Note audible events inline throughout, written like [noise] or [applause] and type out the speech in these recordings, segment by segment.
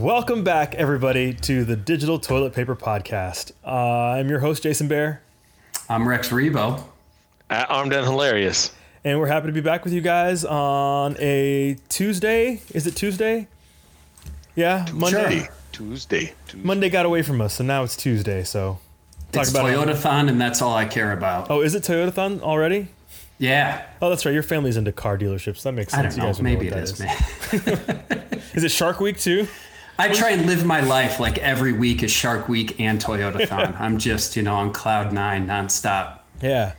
Welcome back, everybody, to the Digital Toilet Paper Podcast. Uh, I'm your host, Jason Bear, I'm Rex Rebo. At Armed and Hilarious. and we're happy to be back with you guys on a Tuesday. Is it Tuesday? Yeah, Monday. Tuesday. Tuesday. Tuesday. Monday got away from us, and now it's Tuesday. So, talk It's about it. Toyotathon, and that's all I care about. Oh, is it Toyotathon already? Yeah, Oh, that's right. Your family's into car dealerships. That makes sense. I sense. don't You guys know. Maybe what it that is, man. [laughs] Is it Shark Week too? I try and live my life like every week is Shark Week and Toyotathon. I'm just, you know, on cloud nine nonstop. Yeah.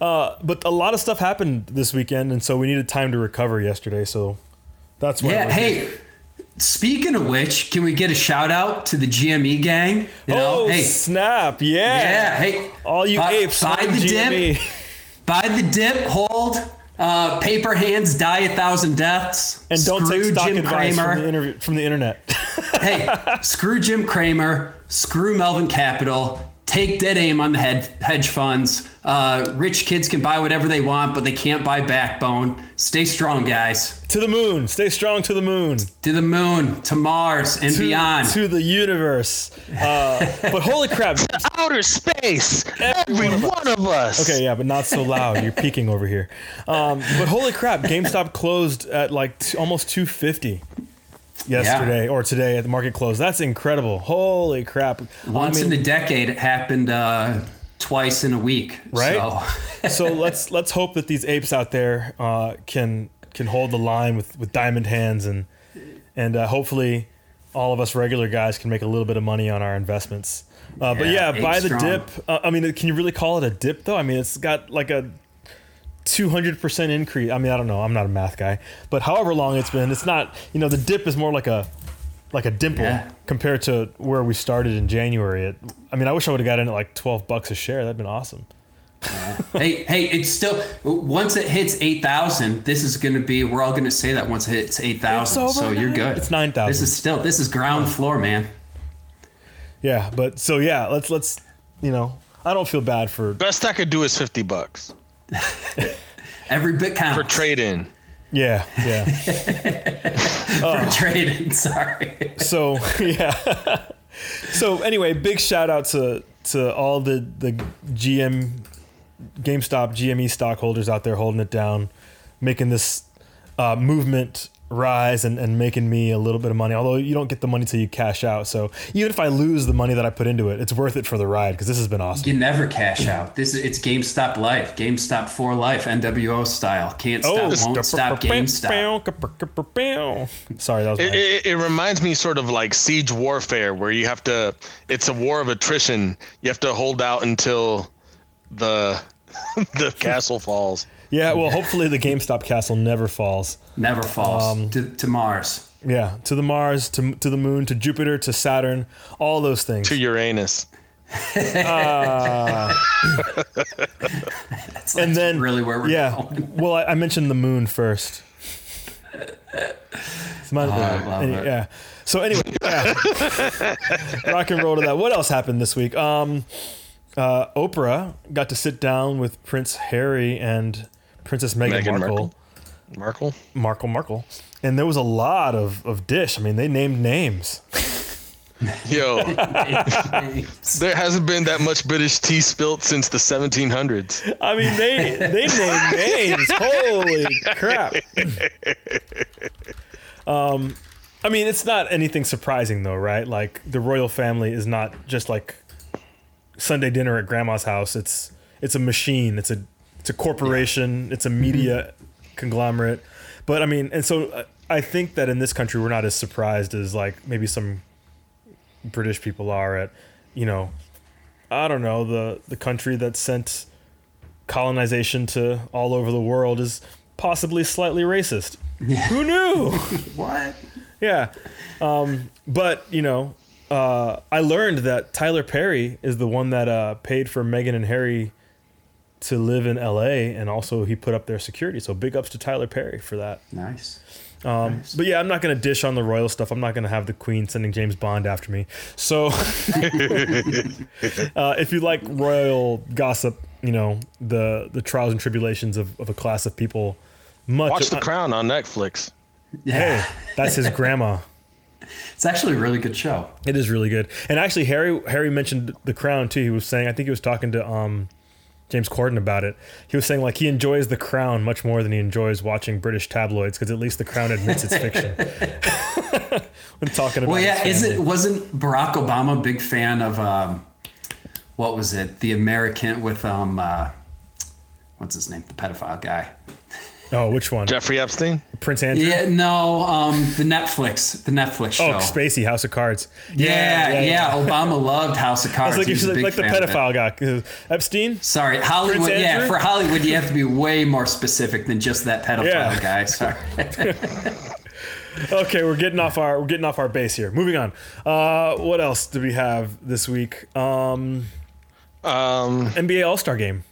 Uh, but a lot of stuff happened this weekend, and so we needed time to recover yesterday. So that's why. Yeah. Hey, speaking of which, can we get a shout out to the GME gang? You know, oh hey, snap! Yeah. yeah, hey, All you buy, apes, buy the GME. dip, buy the dip, hold. Uh, paper hands die a thousand deaths. and don't Screw take stock Jim advice Cramer. from the, interview, from the internet. hey, screw Jim Cramer, screw Melvin Capital, take dead aim on the head, hedge funds. Uh, rich kids can buy whatever they want, but they can't buy backbone. Stay strong, guys. to the moon. Stay strong to the moon. To the moon, to Mars, and To, beyond. to the universe. Uh, but holy crap. [laughs] Outer space. Every one of us. Okay, yeah, but not so loud. You're peeking over here. Um, but holy crap, GameStop closed at like t- almost 250 yesterday or today at the market close. That's incredible. Holy crap. Once I mean, in a decade, it happened uh, twice in a week. Right? So, [laughs] so let's let's hope that these apes out there uh, can can hold the line with, with diamond hands and and uh, hopefully all of us regular guys can make a little bit of money on our investments. Uh, but Yeah, yeah, buy the strong. dip. Uh, I mean, can you really call it a dip though? I mean, it's got like a 200% increase. I mean, I don't know. I'm not a math guy, but however long it's been, it's not, you know, the dip is more like a like a dimple Yeah. compared to where we started in January. It, I mean, I wish I would have got in at like 12 bucks a share. That'd been awesome. [laughs] hey, hey, it's still once it hits eight thousand. This is going to be. We're all going to say that once it hits eight thousand. It's over So you're good. It's 9,000. This is still. This is ground floor, man. Yeah, but so yeah, let's let's you know, I don't feel bad for Best I could do is 50 bucks [laughs] Every bit counts. for trade in. yeah, yeah. [laughs] for trading. Sorry. so [laughs] yeah. so anyway, big shout out to to all the the GM GameStop GME stockholders out there holding it down, making this uh, movement rise and, and making me a little bit of money. Although you don't get the money till you cash out. So even if I lose the money that I put into it, it's worth it for the ride because this has been awesome. You never cash out. This is it's GameStop life. GameStop for life. NWO style. Can't oh, stop. won't stop. GameStop. Sorry, that was It, my, it, it reminds me sort of like siege warfare, where you have to. It's a war of attrition. You have to hold out until the [laughs] the castle falls. Yeah. Well, hopefully the GameStop castle never falls. Never falls Um, to, to Mars. Yeah, to the Mars, to to the Moon, to Jupiter, to Saturn, all those things. To Uranus. That's, and that's then really where we're yeah. going. Well, I, I mentioned the Moon first. It's my- I any- yeah. So anyway, yeah. [laughs] rock and roll to that. What else happened this week? Um, uh, Oprah got to sit down with Prince Harry and Princess Meghan Meghan Markle. Markle. Markle. Markle, Markle, and there was a lot of of dish. I mean, they named names. [laughs] Yo, there hasn't been that much British tea spilt since the 1700s. I mean, they they named names. [laughs] Holy crap! Um, I mean, it's not anything surprising though, right? Like the royal family is not just like Sunday dinner at grandma's house. It's it's a machine. It's a it's a corporation. It's a media conglomerate. But I mean, and so uh, I think that in this country we're not as surprised as like maybe some British people are at, you know, I don't know the the country that sent colonization to all over the world is possibly slightly racist. Who knew? [laughs] What? yeah. Um, but, you know, uh, I learned that Tyler Perry is the one that uh, paid for Meghan and Harry to live in LA and also he put up their security. So big ups to Tyler Perry for that. Nice. Um, But yeah, I'm not going to dish on the royal stuff. I'm not going to have the queen sending James Bond after me. So [laughs] uh, if you like royal gossip, you know, the, the trials and tribulations of, of a class of people, much Watch The Crown on Netflix. Hey, that's his grandma. [laughs] It's actually a really good show. It is really good. And actually, Harry Harry mentioned The Crown too. He was saying, I think he was talking to um, James Corden about it. He was saying like he enjoys The Crown much more than he enjoys watching British tabloids because at least The Crown admits it's fiction. [laughs] when talking about Well, yeah, is it wasn't Barack Obama a big fan of um, what was it? The American with um, uh, what's his name? The pedophile guy. Oh, which one? Jeffrey Epstein. Prince Andrew. Yeah, no, um, the Netflix, the Netflix show. Oh, Spacey, House of Cards. Yeah, yeah, Obama loved House of Cards. was like, you're a like, big like the fan of it. pedophile guy. [laughs] Epstein. Sorry, Hollywood. Yeah, for Hollywood, you have to be way more specific than just that pedophile Yeah. guy. [laughs] Sorry. Okay, we're getting off our we're getting off our base here. Moving on. Uh, what else do we have this week? Um, Um, NBA All Star Game.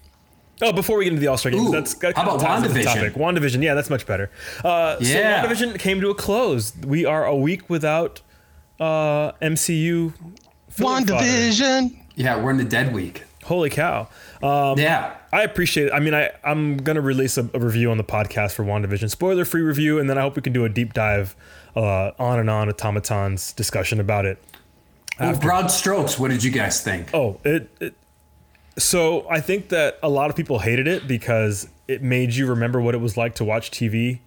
Oh, before we get into the All Star Game, Ooh, that's got how about ties to WandaVision? topic. WandaVision, yeah, that's much better. Uh, Yeah. So WandaVision came to a close. We are a week without uh, MCU. film fodder. WandaVision. yeah, we're in the dead week. Holy cow! Um, Yeah. I appreciate it. I mean, I, I'm going to release a, a review on the podcast for WandaVision, spoiler free review, and then I hope we can do a deep dive uh, on and on automatons discussion about it. Well, broad strokes. What did you guys think? Oh, it, it. So I think that a lot of people hated it because it made you remember what it was like to watch TV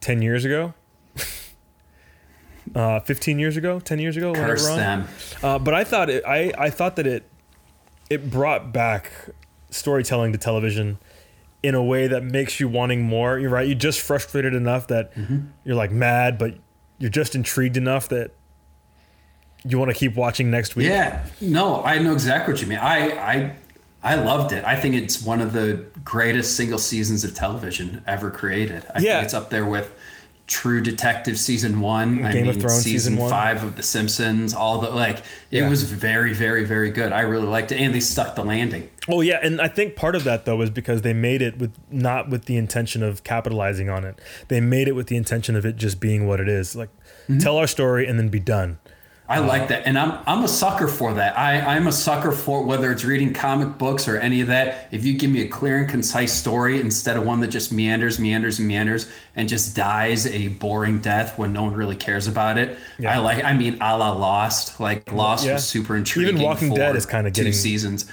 ten years ago, [laughs] uh, fifteen years ago, ten years ago. Curse them. Uh, but I thought it. I I thought that it it brought back storytelling to television in a way that makes you wanting more. You're right. You're just frustrated enough that you're like mad, but you're just intrigued enough that you want to keep watching next week. Yeah, no, I know exactly what you mean. I, I, I loved it. I think it's one of the greatest single seasons of television ever created. I Yeah. think it's up there with True Detective season one. I Game of Thrones season, season five of The Simpsons. All the like, it Yeah. was very, very, very good. I really liked it, and they stuck the landing. Oh yeah, and I think part of that though is because they made it with not with the intention of capitalizing on it. They made it with the intention of it just being what it is. Like mm-hmm. tell our story and then be done. I like uh-huh. that, and I'm I'm a sucker for that. I I'm a sucker for whether it's reading comic books or any of that. If you give me a clear and concise story instead of one that just meanders, meanders, and meanders, and just dies a boring death when no one really cares about it, Yeah. I like. I mean, a la Lost. Like Lost Yeah. was super intriguing. Even Walking Dead is kinda getting two seasons.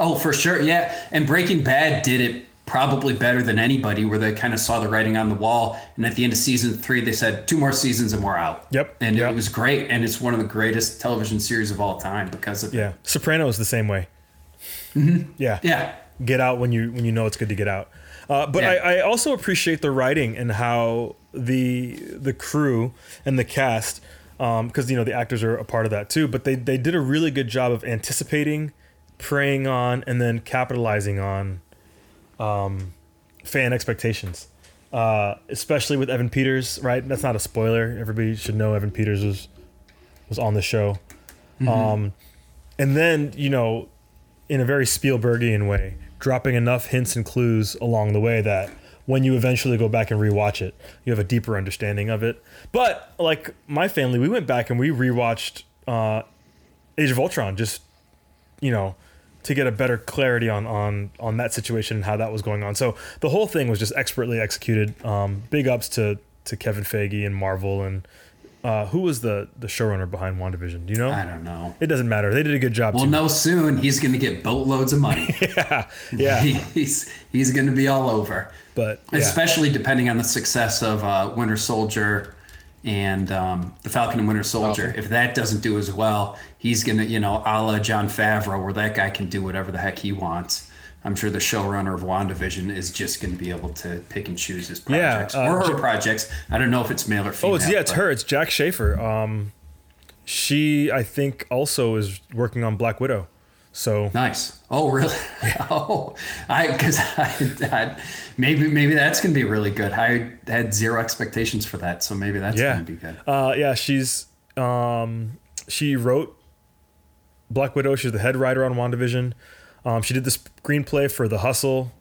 Oh, for sure, yeah. And Breaking Bad did it probably better than anybody, where they kind of saw the writing on the wall. And at the end of season three, they said two more seasons and we're out. Yep, And yep. it was great, and it's one of the greatest television series of all time because of Yeah, Sopranos the same way. Yeah, Mm-hmm. yeah. get out when you when you know it's good to get out. Uh, but Yeah. I, I also appreciate the writing and how the the crew and the cast, because you know the actors are a part of that too. But they they did a really good job of anticipating, preying on, and then capitalizing on um, fan expectations. Uh, especially with Evan Peters, right? That's not a spoiler. Everybody should know Evan Peters was was on the show. Um, and then you know in a very Spielbergian way, dropping enough hints and clues along the way that when you eventually go back and rewatch it, you have a deeper understanding of it. But like my family, we went back and we rewatched uh, Age of Ultron just you know to get a better clarity on on on that situation and how that was going on. So the whole thing was just expertly executed. Um, big ups to to Kevin Feige and Marvel and uh, who was the the showrunner behind WandaVision? Do you know? I don't know. It doesn't matter. They did a good job. We'll too. know soon. He's going to get boatloads of money. [laughs] Yeah, yeah. he's he's going to be all over. But yeah. especially depending on the success of uh, Winter Soldier and um, the Falcon and Winter Soldier. If that doesn't do as well, he's gonna, you know, a la Jon Favreau, where that guy can do whatever the heck he wants. I'm sure the showrunner of WandaVision is just going to be able to pick and choose his Yeah, projects uh, or her J- projects. I don't know if it's male or female. Oh, it's yeah, it's her. It's Jac Schaeffer. Um, she I think also is working on Black Widow. So Nice. Oh, really? [laughs] oh, I because I, I maybe maybe that's gonna be really good. I had zero expectations for that, so maybe that's yeah, gonna be good. uh, yeah. She's um, she wrote Black Widow. She's the head writer on WandaVision. Um, she did the screenplay for The Hustle.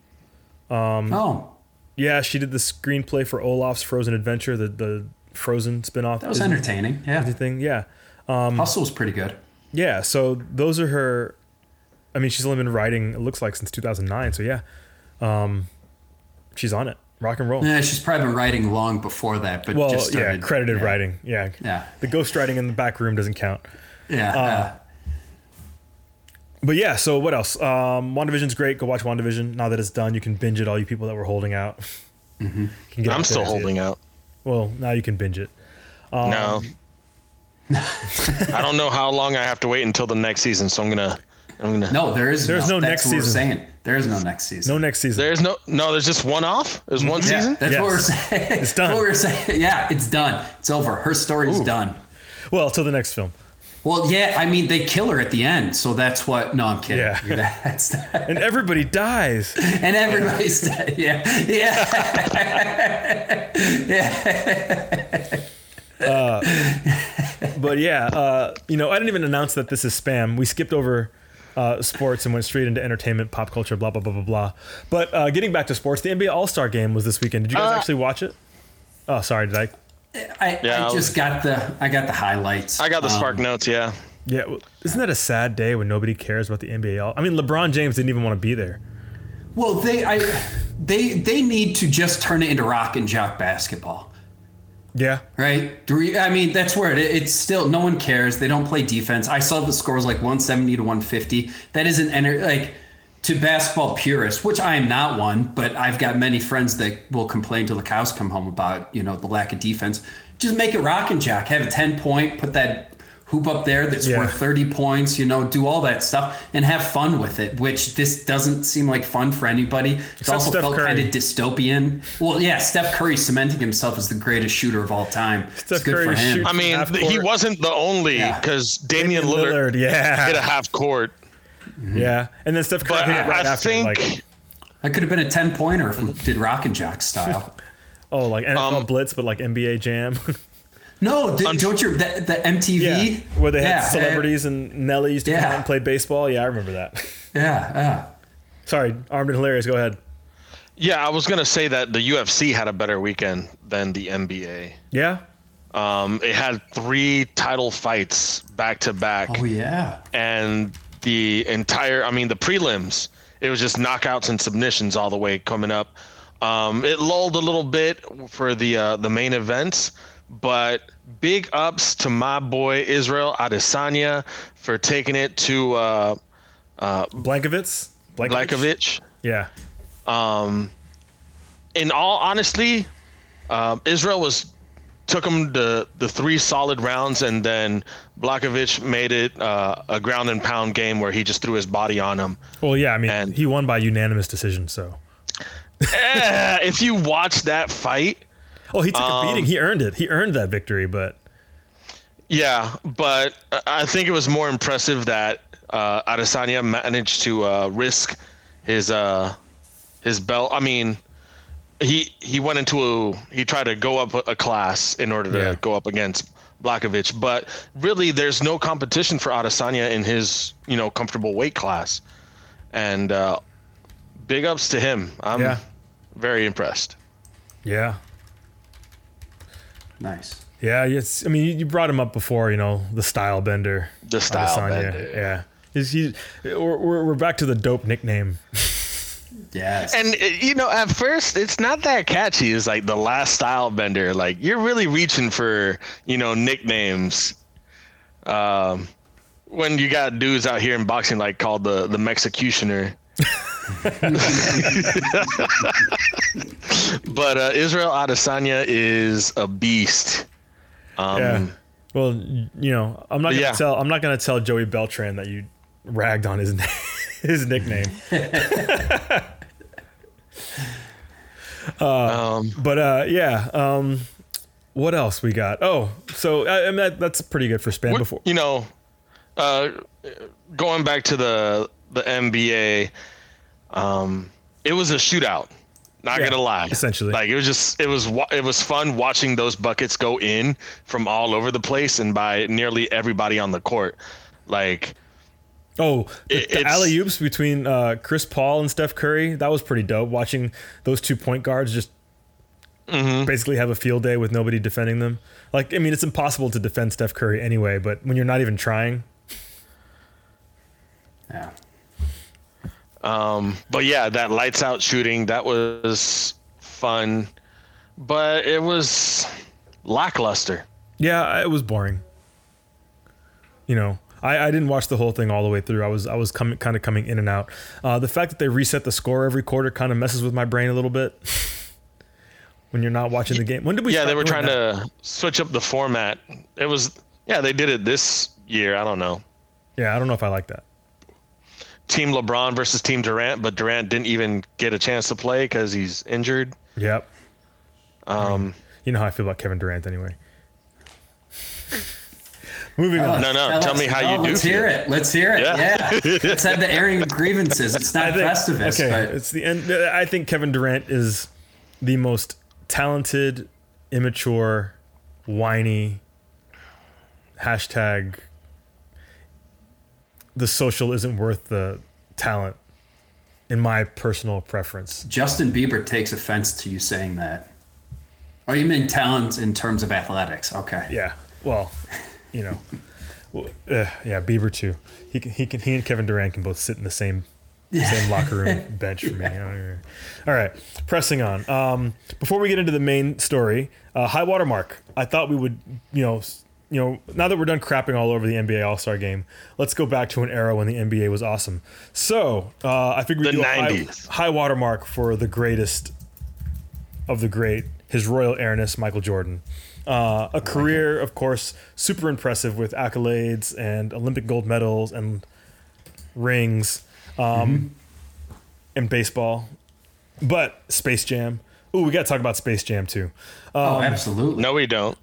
oh, Yeah, she did the screenplay for Olaf's Frozen Adventure, the the Frozen spinoff. that was entertaining. Yeah, thing. Yeah, Hustle was pretty good. yeah. So those are her. I mean, she's only been writing. It looks like since 2009. So yeah, um, she's on it. rock and roll. Yeah, she's probably been writing long before that, but well, just started, yeah, credited yeah, writing. Yeah. Yeah. The ghost writing in the back room doesn't count. Yeah. uh, But yeah, so what else? Um, WandaVision's great. Go watch WandaVision. Now that it's done, you can binge it. All you people that were holding out. [laughs] Mm-hmm. Can get I'm still there holding it. out. Well, now you can binge it. Um, no. [laughs] I don't know how long I have to wait until the next season, so I'm gonna. I'm gonna. no, there is There's no that's next what we're season. saying. There is no next season. No next season. There's no. No, there's just one off. There's one yeah, season. that's what we're saying. It's [laughs] done. What we're saying. Yeah, it's done. It's over. Her story's done. Well, till the next film. Well, yeah, I mean, they kill her at the end, so that's what. No, I'm kidding. Yeah. [laughs] That's [laughs] And everybody dies. and everybody's dead. Yeah, yeah. yeah. But yeah, uh, you know, I didn't even announce that this is spam. We skipped over uh, sports and went straight into entertainment, pop culture, blah blah blah blah blah. But uh, getting back to sports, the NBA All Star Game was this weekend. Did you guys Uh, actually watch it? Oh, sorry, did I? I, Yeah, I I just got the I got the highlights. I got the Um, spark notes. Yeah. Yeah, well, isn't that a sad day when nobody cares about the NBA? All- I mean, LeBron James didn't even want to be there. Well, they I they they need to just turn it into rock and jock basketball. Yeah, Right? We- I mean, that's where it, it's still no one cares. They don't play defense. I saw the scores like 170 to 150. That isn't enter like to basketball purists, which I am not one, but I've got many friends that will complain till the cows come home about you know the lack of defense. Just make it rock and jack. Have a 10 point. Put that hoop up there that's Yeah. worth 30 points. You know, do all that stuff and have fun with it. Which this doesn't seem like fun for anybody. It Except also Steph felt Curry. kind of dystopian. Well, yeah, Steph Curry cementing himself as the greatest shooter of all time. Steph it's good Curry for him. I mean, he wasn't the only Yeah. because Damian, Lillard, yeah, hit a half court. yeah, and then Steph Curry But hit it right I, I after. think like, That could have been a 10 pointer if we did Rock and Jock style. [laughs] oh, like NFL Um, Blitz, but like NBA Jam. [laughs] No, did, don't you, the, the MTV? yeah, where they had Yeah, celebrities and Nelly used to come out and play baseball. Yeah, I remember that. Yeah, yeah. [laughs] Sorry, armed and hilarious. Go ahead. Yeah, I was gonna say that the UFC had a better weekend than the NBA. Yeah, Um, it had three title fights back to back, Oh, yeah. and the entire, I mean, the prelims, it was just knockouts and submissions all the way coming up. Um, it lulled a little bit for the uh, the main events, but big ups to my boy Israel Adesanya for taking it to uh, uh, Blankovitz. Blachowicz. Yeah, Um, in all honesty, um, Israel was took him the the three solid rounds, and then Blachowicz made it uh, a ground and pound game where he just threw his body on him. well, yeah. I mean, And- he won by unanimous decision. So, Eh, if you watch that fight, oh, he took Um, a beating. He earned it. He earned that victory. But yeah, but I think it was more impressive that uh, Adesanya managed to uh, risk his uh, his belt. I mean. He he went into a he tried to go up a, class in order to Yeah. go up against Blachowicz, but really there's no competition for Adesanya in his you know comfortable weight class, and uh, big ups to him. I'm Yeah. very impressed. yeah, Nice. yeah. It's. I mean, you, you brought him up before. You know, the style bender. The style Adesanya, bender. Yeah. He's, he's, we're, we're we're back to the dope nickname. Yes. And uh, you know, at first it's not that catchy. It's like the last style bender. Like you're really reaching for you know nicknames. Um, when you got dudes out here in boxing like called the the Mexicutioner. [laughs] [laughs] but uh, Israel Adesanya is a beast. Um, Yeah. Well, you know, I'm not gonna Yeah. tell. I'm not gonna tell Joey Beltran that you ragged on his [laughs] his nickname. [laughs] um, But uh, yeah. Um, what else we got? Oh, so I, I mean, that, that's pretty good for span Before you know, uh, going back to the the NBA, um, it was a shootout. Not Yeah, gonna lie, essentially. like it was just it was wa- it was fun watching those buckets go in from all over the place and by nearly everybody on the court. Like Oh, the, It- the alley oops between uh, Chris Paul and Steph Curry. That was pretty dope. Watching those two point guards just Mm-hmm. basically have a field day with nobody defending them. Like, I mean, it's impossible to defend Steph Curry anyway. But when you're not even trying, yeah. Um, but yeah, that lights out shooting that was fun, but it was lackluster. Yeah, it was boring. You know, I, I didn't watch the whole thing all the way through. I was I was coming kind of coming in and out. Uh, the fact that they reset the score every quarter kind of messes with my brain a little bit. [laughs] when you're not watching the game, when did we? Yeah, they were trying that? to switch up the format. It was yeah, they did it this year. I don't know. Yeah, I don't know if I like that. Team LeBron versus Team Durant, but Durant didn't even get a chance to play because he's injured. Yep. Um, You know how I feel about Kevin Durant anyway. [laughs] Moving on. No, no, Now tell let's- me how you oh, do Let's hear feel. it. Let's hear it. Yeah. Yeah. let's have the airing of grievances. It's not [laughs] I think, Festivus, okay, but it's the end. I think Kevin Durant is the most talented, immature, whiny. Hashtag. The social isn't worth the talent, in my personal preference. Justin Bieber takes offense to you saying that. Oh, you mean talent in terms of athletics? Okay. Yeah. Well, you know, well, uh, yeah, Bieber too. He can, he can he and Kevin Durant can both sit in the same same locker room [laughs] bench for me. All right, pressing on. Um, before we get into the main story, uh, high water mark. I thought we would, you know, you know, now that we're done crapping all over the NBA All Star Game, let's go back to an era when the NBA was awesome. So uh, I figured we'd The do a high, 90s. high watermark for the greatest of the great, His Royal Airness Michael Jordan. Uh, a career, of course, super impressive with accolades and Olympic gold medals and rings, um, and baseball. But Space Jam. Ooh, we got to talk about Space Jam too. oh, absolutely. no, we don't.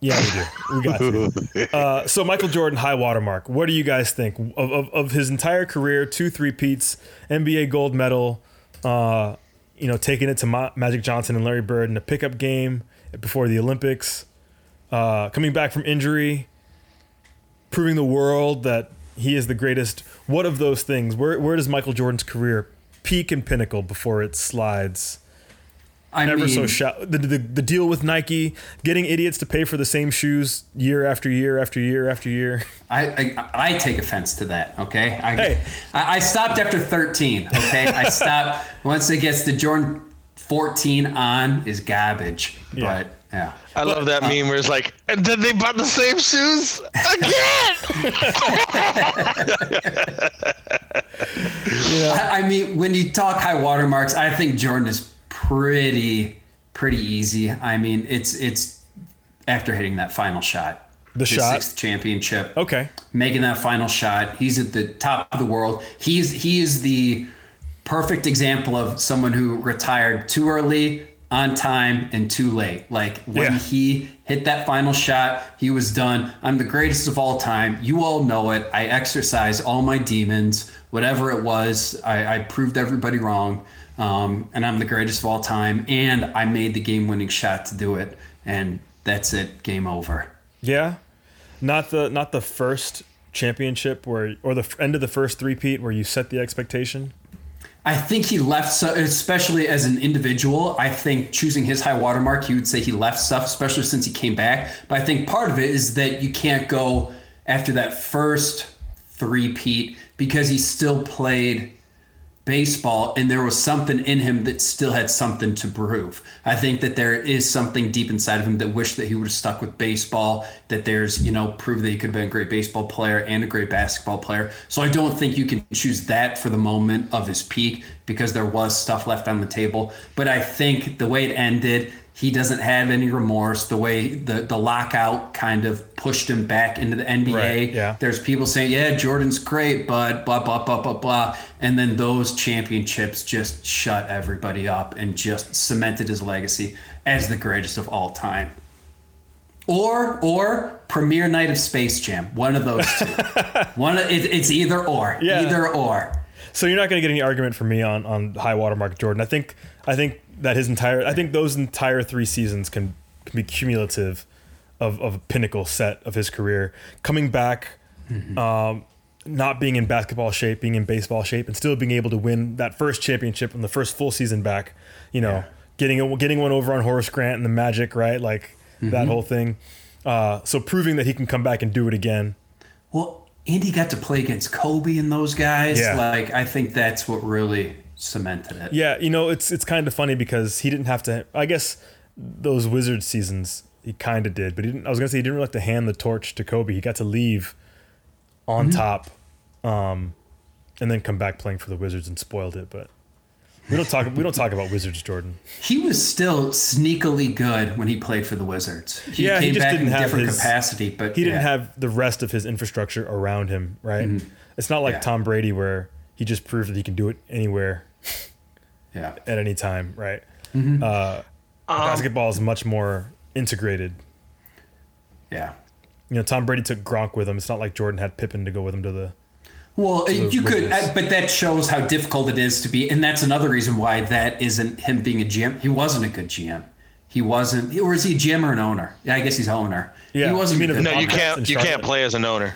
Yeah, we do. We got to. [laughs] Uh, so Michael Jordan, high watermark. What do you guys think of, of, of his entire career? Two three peats, NBA gold medal. Uh, you know, taking it to Ma- Magic Johnson and Larry Bird in a pickup game before the Olympics. Uh, coming back from injury, proving the world that he is the greatest. What of those things? Where where does Michael Jordan's career peak and pinnacle before it slides? I Never mean, so shallow. The, the, the deal with Nike, getting idiots to pay for the same shoes year after year after year after year. I, I I take offense to that. Okay. I, Hey. I, I stopped after 13. Okay. I stopped [laughs] once it gets to Jordan 14 on is garbage. Yeah. But yeah. I love that uh, meme where it's like, and then they bought the same shoes again. [laughs] [laughs] I, I mean, when you talk high watermarks, I think Jordan is pretty pretty easy. I mean, it's it's after hitting that final shot, The shot? sixth championship. Okay. making that final shot. He's at the top of the world. He's he is the perfect example of someone who retired too early, on time, and too late. Like when Yeah. he hit that final shot, he was done. I'm the greatest of all time. You all know it. I exercise all my demons, whatever it was. I, I proved everybody wrong. Um, and I'm the greatest of all time. And I made the game winning shot to do it. And that's it. Game over. Yeah. Not the not the first championship where or the end of the first three-peat where you set the expectation. I think he left, so, especially as an individual. I think choosing his high watermark, he would say he left stuff, especially since he came back. But I think part of it is that you can't go after that first three peat because he still played baseball and there was something in him that still had something to prove. I think that there is something deep inside of him that wished that he would have stuck with baseball, that there's, you know, prove that he could have been a great baseball player and a great basketball player. So I don't think you can choose that for the moment of his peak because there was stuff left on the table. But I think the way it ended, he doesn't have any remorse. The way the, the lockout kind of pushed him back into the NBA. Right, yeah. There's people saying, yeah, Jordan's great, but blah, blah, blah, blah, blah. And then those championships just shut everybody up and just cemented his legacy as the greatest of all time. Or, or premiere night of Space Jam. One of those two. [laughs] One, it, it's either or. Yeah. Either or. So you're not going to get any argument from me on on high watermark Jordan. I think I think that his entire I think those entire three seasons can can be cumulative of of a pinnacle set of his career. Coming back, um, not being in basketball shape, being in baseball shape, and still being able to win that first championship and the first full season back. You know, getting a, getting one over on Horace Grant and the Magic, right? Like that whole thing. Uh, so proving that he can come back and do it again. Well, Andy got to play against Kobe and those guys. Yeah. Like, I think that's what really cemented it. Yeah, you know, it's it's kind of funny because he didn't have to. I guess those Wizards seasons he kind of did, but he didn't. I was gonna say he didn't really have to hand the torch to Kobe. He got to leave on top, um, and then come back playing for the Wizards and spoiled it. But we don't talk. we don't talk about Wizards, Jordan. He was still sneakily good when he played for the Wizards. He Yeah, he just back didn't in have different his- capacity, but He didn't have the rest of his infrastructure around him, right? It's not like Yeah. Tom Brady where he just proved that he can do it anywhere Yeah. at any time, right? Mm-hmm. Uh, basketball is much more integrated. Yeah. You know, Tom Brady took Gronk with him. It's not like Jordan had Pippen to go with him to the. Well, you could, Wizards. uh, but that shows how difficult it is to be, and that's another reason why that isn't him being a GM. He wasn't a good GM. He wasn't, or is he a GM or an owner? Yeah, I guess he's owner. Yeah, he wasn't. you mean a good No, you can't. You can't play as an owner.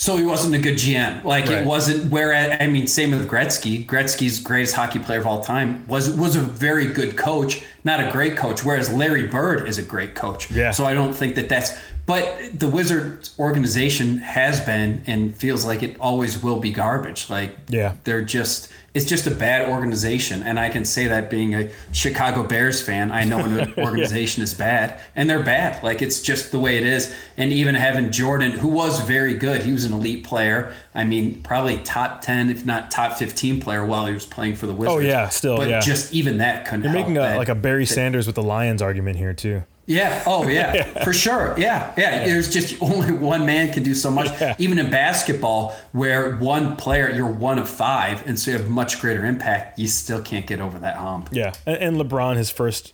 So he wasn't a good GM. Like Right. it wasn't. Whereas I mean, same with Gretzky. Gretzky's greatest hockey player of all time was was a very good coach, not a great coach. Whereas Larry Bird is a great coach. Yeah. So I don't think that that's. But the Wizards organization has been and feels like it always will be garbage. Like Yeah. they're just. It's just a bad organization, and I can say that being a Chicago Bears fan, I know an [laughs] organization is bad, and they're bad. Like it's just the way it is. And even having Jordan, who was very good, he was an elite player. I mean, probably top ten, if not top fifteen player while he was playing for the Wizards. Oh, yeah, still, but yeah. just even that couldn't. You're making a, that- like a Barry Sanders with the Lions argument here too. Yeah. Oh, [laughs] yeah. For sure. Yeah. yeah. There's just [laughs] only one man can do so much. Yeah. Even in basketball, where one player, you're one of five, and so you have much greater impact, you still can't get over that hump. Yeah, and, and LeBron his first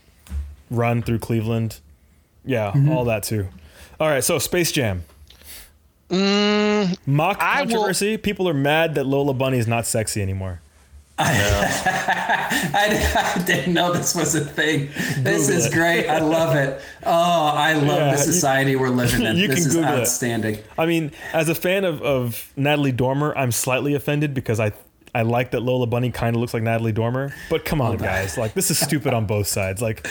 run through Cleveland. Yeah, Mm-hmm. all that too. All right, so Space Jam. Mock Mm, I will- controversy. People are mad that Lola Bunny is not sexy anymore. [laughs] I, I didn't know this was a thing. This Google is it. great. I love it. Oh, I love Yeah, the society we're living in. [laughs] you this can is Google it. outstanding. I mean, as a fan of, of Natalie Dormer, I'm slightly offended because I I like that Lola Bunny kind of looks like Natalie Dormer. But come on, oh, guys, like this is stupid on both sides. Like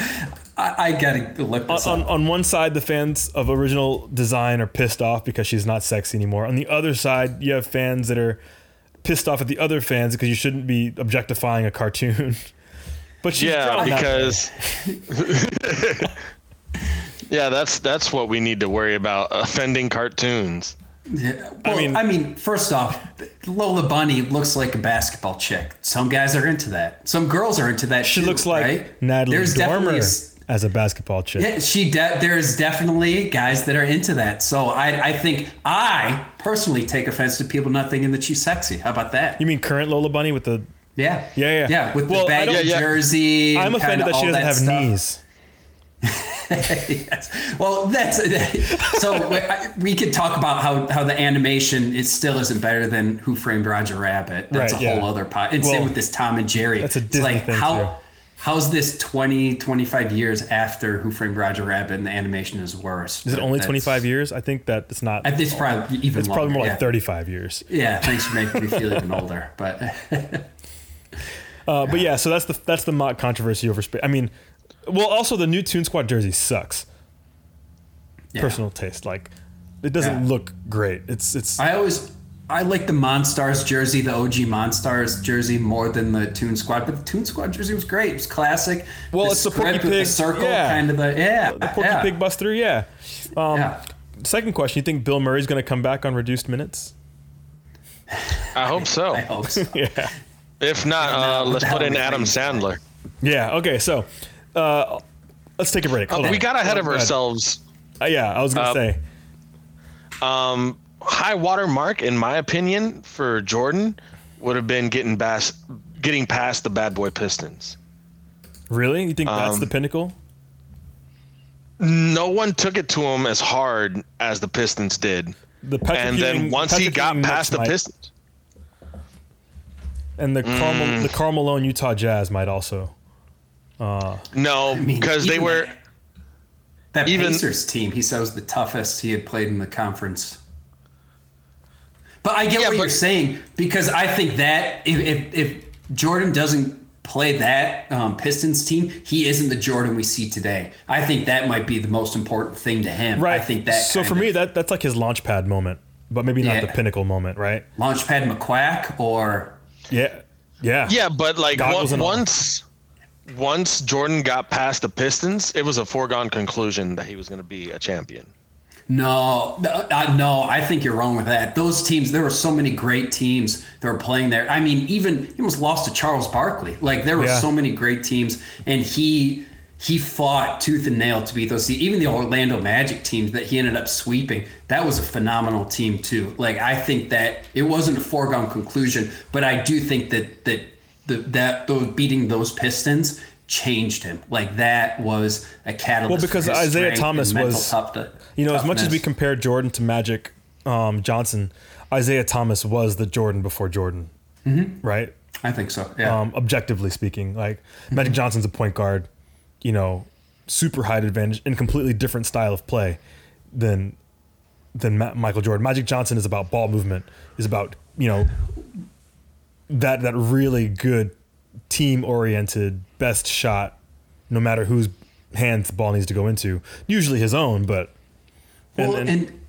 I, I gotta look this on, up. on one side, the fans of original design are pissed off because she's not sexy anymore. On the other side, you have fans that are pissed off at the other fans because you shouldn't be objectifying a cartoon. [laughs] but she's Yeah, drawn that because. [laughs] yeah, that's that's what we need to worry about: offending cartoons. Yeah. Well, I mean- mean, first off, Lola Bunny looks like a basketball chick. Some guys are into that. Some girls are into that. she too, looks like right? Natalie There's definitely Dormer a s- as a basketball chick. Yeah, she de- there's definitely guys that are into that. So I I think I personally take offense to people not thinking that she's sexy. How about that? You mean current Lola Bunny with the? Yeah. Yeah, yeah. Yeah, with Well, the I baggy don't- Yeah, yeah. jersey. I'm offended that she doesn't have stuff. knees. [laughs] yes. Well, that's so we- could talk about how, how the animation is still isn't better than Who Framed Roger Rabbit. That's Right, a yeah. whole other pot. And Well, same with this Tom and Jerry. that's a It's like thing, how too. How's this 20 25 years after Who Framed Roger Rabbit and the animation is worse? Is it only 25 years? I think that it's not. I think it's probably even it's probably longer, more like yeah. 35 years. Yeah, thanks for making me feel even older. But [laughs] [laughs] Uh, but yeah, so that's the that's the mock controversy over space. I mean, well, also the new Toon Squad jersey sucks. yeah. Personal taste, like it doesn't Yeah. look great. It's it's I always I like the Monstars jersey, the OG Monstars jersey, more than the Toon Squad. But the Toon Squad jersey was great. It was classic. Well, it's the Porky script with the Pig, circle, yeah. kind of the yeah, the Porky yeah, Pig Buster. Yeah. Um, yeah. Second question: You think Bill Murray's going to come back on reduced minutes? I hope so. I hope so. [laughs] Yeah. If not, uh, what let's put in Adam thinking? Sandler. Yeah. Okay. So, uh, let's take a break. Uh, we got ahead of Go ourselves. Uh, yeah, I was going to Uh, say. Um, high water mark, in my opinion, for Jordan would have been getting past getting past the bad boy Pistons. Really? You think that's um, the pinnacle? No one took it to him as hard as the Pistons did. The And then Ewing- once he got past the might- Pistons, and the Carmel, Mm. the Carmel Malone Utah Jazz might also. no, mean, because they even were. That Even- Pacers team, he said was the toughest he had played in the conference. But I get Yeah, what you're saying because I think that if if, if Jordan doesn't play that um, Pistons team, he isn't the Jordan we see today. I think that might be the most important thing to him. Right. I think that. So for of- me, that that's like his launch pad moment, but maybe not Yeah. the pinnacle moment, right? Launchpad McQuack or Yeah. Yeah. Yeah, but like Goggles on- and all. once once Jordan got past the Pistons, it was a foregone conclusion that he was going to be a champion. No, no, uh, no, I think you're wrong with that. Those teams, there were so many great teams that were playing there. I mean, even he almost lost to Charles Barkley. Like there were Yeah. so many great teams, and he he fought tooth and nail to beat those. teams. Even the Orlando Magic teams that he ended up sweeping, that was a phenomenal team too. Like I think that it wasn't a foregone conclusion, but I do think that that the, that those beating those Pistons changed him. Like that was a catalyst. Well, because Isiah Thomas was- tough- You know, as much as we compare Jordan to Magic um, Johnson, Isiah Thomas was the Jordan before Jordan, Mm-hmm. right? I think so. Yeah. Um, objectively speaking, like Magic Johnson's a point guard, you know, super height advantage and completely different style of play than than Ma- Michael Jordan. Magic Johnson is about ball movement, is about you know that that really good team oriented best shot, no matter whose hands the ball needs to go into. Usually his own, but well, and- and,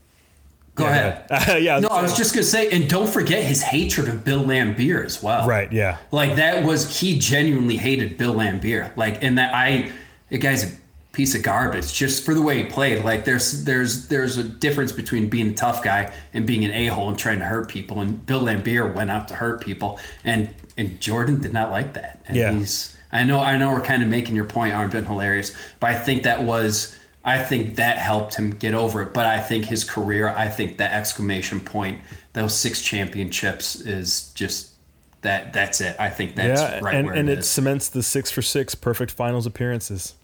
go Yeah, ahead. [laughs] yeah, No, I was just gonna say, and don't forget his hatred of Bill Laimbeer as well. right, yeah. Like that was he genuinely hated Bill Laimbeer. Like, and that I, the guy's a piece of garbage just for the way he played. Like, there's there's there's a difference between being a tough guy and being an a hole and trying to hurt people. And Bill Laimbeer went out to hurt people, and and Jordan did not like that. And Yeah. he's I know I know we're kind of making your point, Armed and Hilarious, but I think that was. I think that helped him get over it, but I think his career, I think that exclamation point, those six championships is just that that's it. I think that's yeah, right and, and it cements the six for six perfect finals appearances.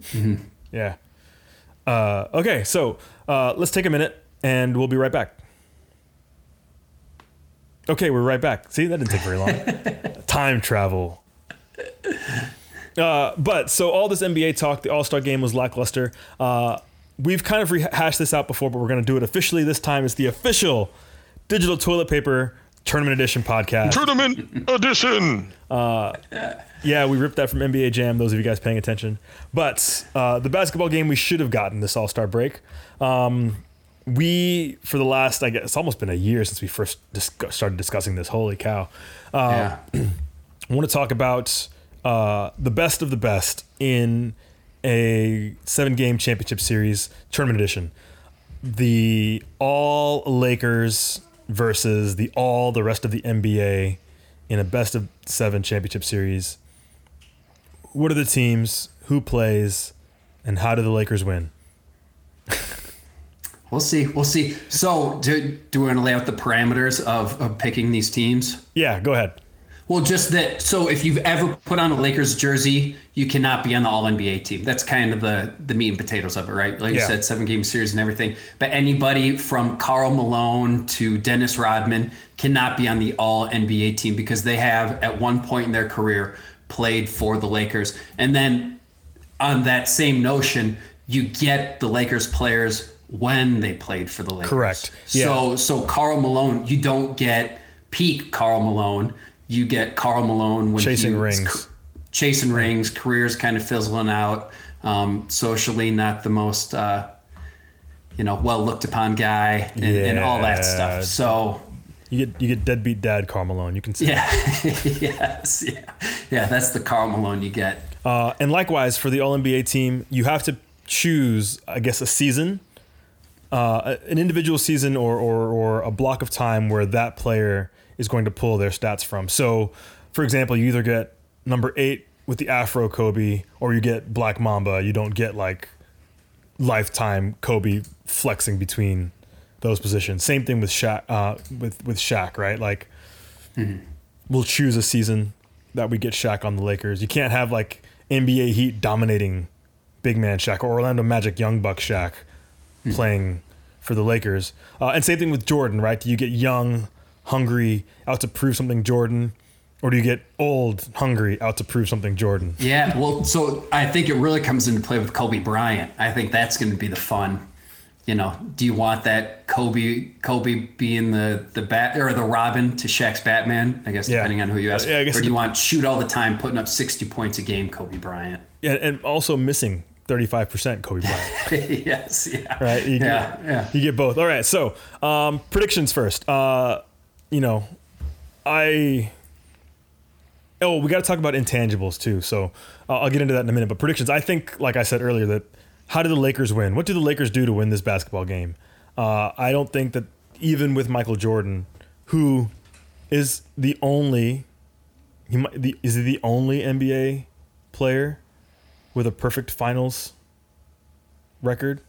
Mm-hmm. Yeah. Uh, okay, so uh, let's take a minute and we'll be right back. Okay, we're right back. See, that didn't take very long. [laughs] Time travel. Uh, but so all this NBA talk, the All Star game was lackluster. Uh, we've kind of rehashed this out before, but we're going to do it officially this time. It's the official digital toilet paper tournament edition podcast. Tournament edition. Yeah, we ripped that from NBA Jam. Those of you guys paying attention, but uh, the basketball game we should have gotten this All Star break. Um, we for the last, I guess, it's almost been a year since we first discuss, started discussing this. Holy cow! yeah. [clears throat] I want to talk about uh, the best of the best in a seven game championship series tournament edition. The all Lakers versus the all the rest of the NBA in a best of seven championship series. What are the teams? Who plays? And how do the Lakers win? [laughs] We'll see. We'll see. So, do, do we want to lay out the parameters of, of picking these teams? Yeah, go ahead. Well, just that. So, if you've ever put on a Lakers jersey, you cannot be on the All NBA team. That's kind of the the meat and potatoes of it, right? Like you said, seven game series and everything. But anybody from Karl Malone to Dennis Rodman cannot be on the All NBA team because they have at one point in their career played for the Lakers. And then on that same notion, you get the Lakers players when they played for the Lakers. Correct. Yeah. So so Karl Malone, you don't get peak Karl Malone. You get Karl Malone when Chasing he rings. chasing rings, careers kind of fizzling out, um, socially not the most uh, you know well looked upon guy, and, and all that stuff. So You get you get deadbeat dad Karl Malone. You can see. yeah, [laughs] yes, yeah, yeah. That's the Karl Malone you get. Uh, and likewise for the All NBA team, you have to choose, I guess, a season, uh, an individual season, or, or or a block of time where that player is going to pull their stats from. So, for example, you either get number eight with the Afro Kobe, or you get Black Mamba. You don't get like lifetime Kobe flexing between those positions. Same thing with Shaq. Uh, with with Shaq, right? Like we'll choose a season that we get Shaq on the Lakers. You can't have like NBA Heat dominating big man Shaq or Orlando Magic young buck Shaq playing for the Lakers. Uh, and same thing with Jordan, right? Do you get young, hungry, out to prove something Jordan, or do you get old, hungry, out to prove something Jordan? Yeah, well, so I think it really comes into play with Kobe Bryant. I think that's going to be the fun. You know, do you want that Kobe Kobe being the the bat or the Robin to Shaq's Batman? I guess Yeah. depending on who you ask. Yeah, I guess or do you want shoot all the time, putting up sixty points a game, Kobe Bryant? Yeah, and also missing 35% Kobe Bryant. [laughs] yes, yeah, right? You yeah, get, yeah. You get both. All right. So um, predictions first. Uh, you know, I Oh, we got to talk about intangibles too. So uh, I'll get into that in a minute. But predictions. I think, like I said earlier, that how do the Lakers win? What do the Lakers do to win this basketball game? Uh, I don't think that even with Michael Jordan, who is the only, he might, the, is he the only NBA player with a perfect finals record?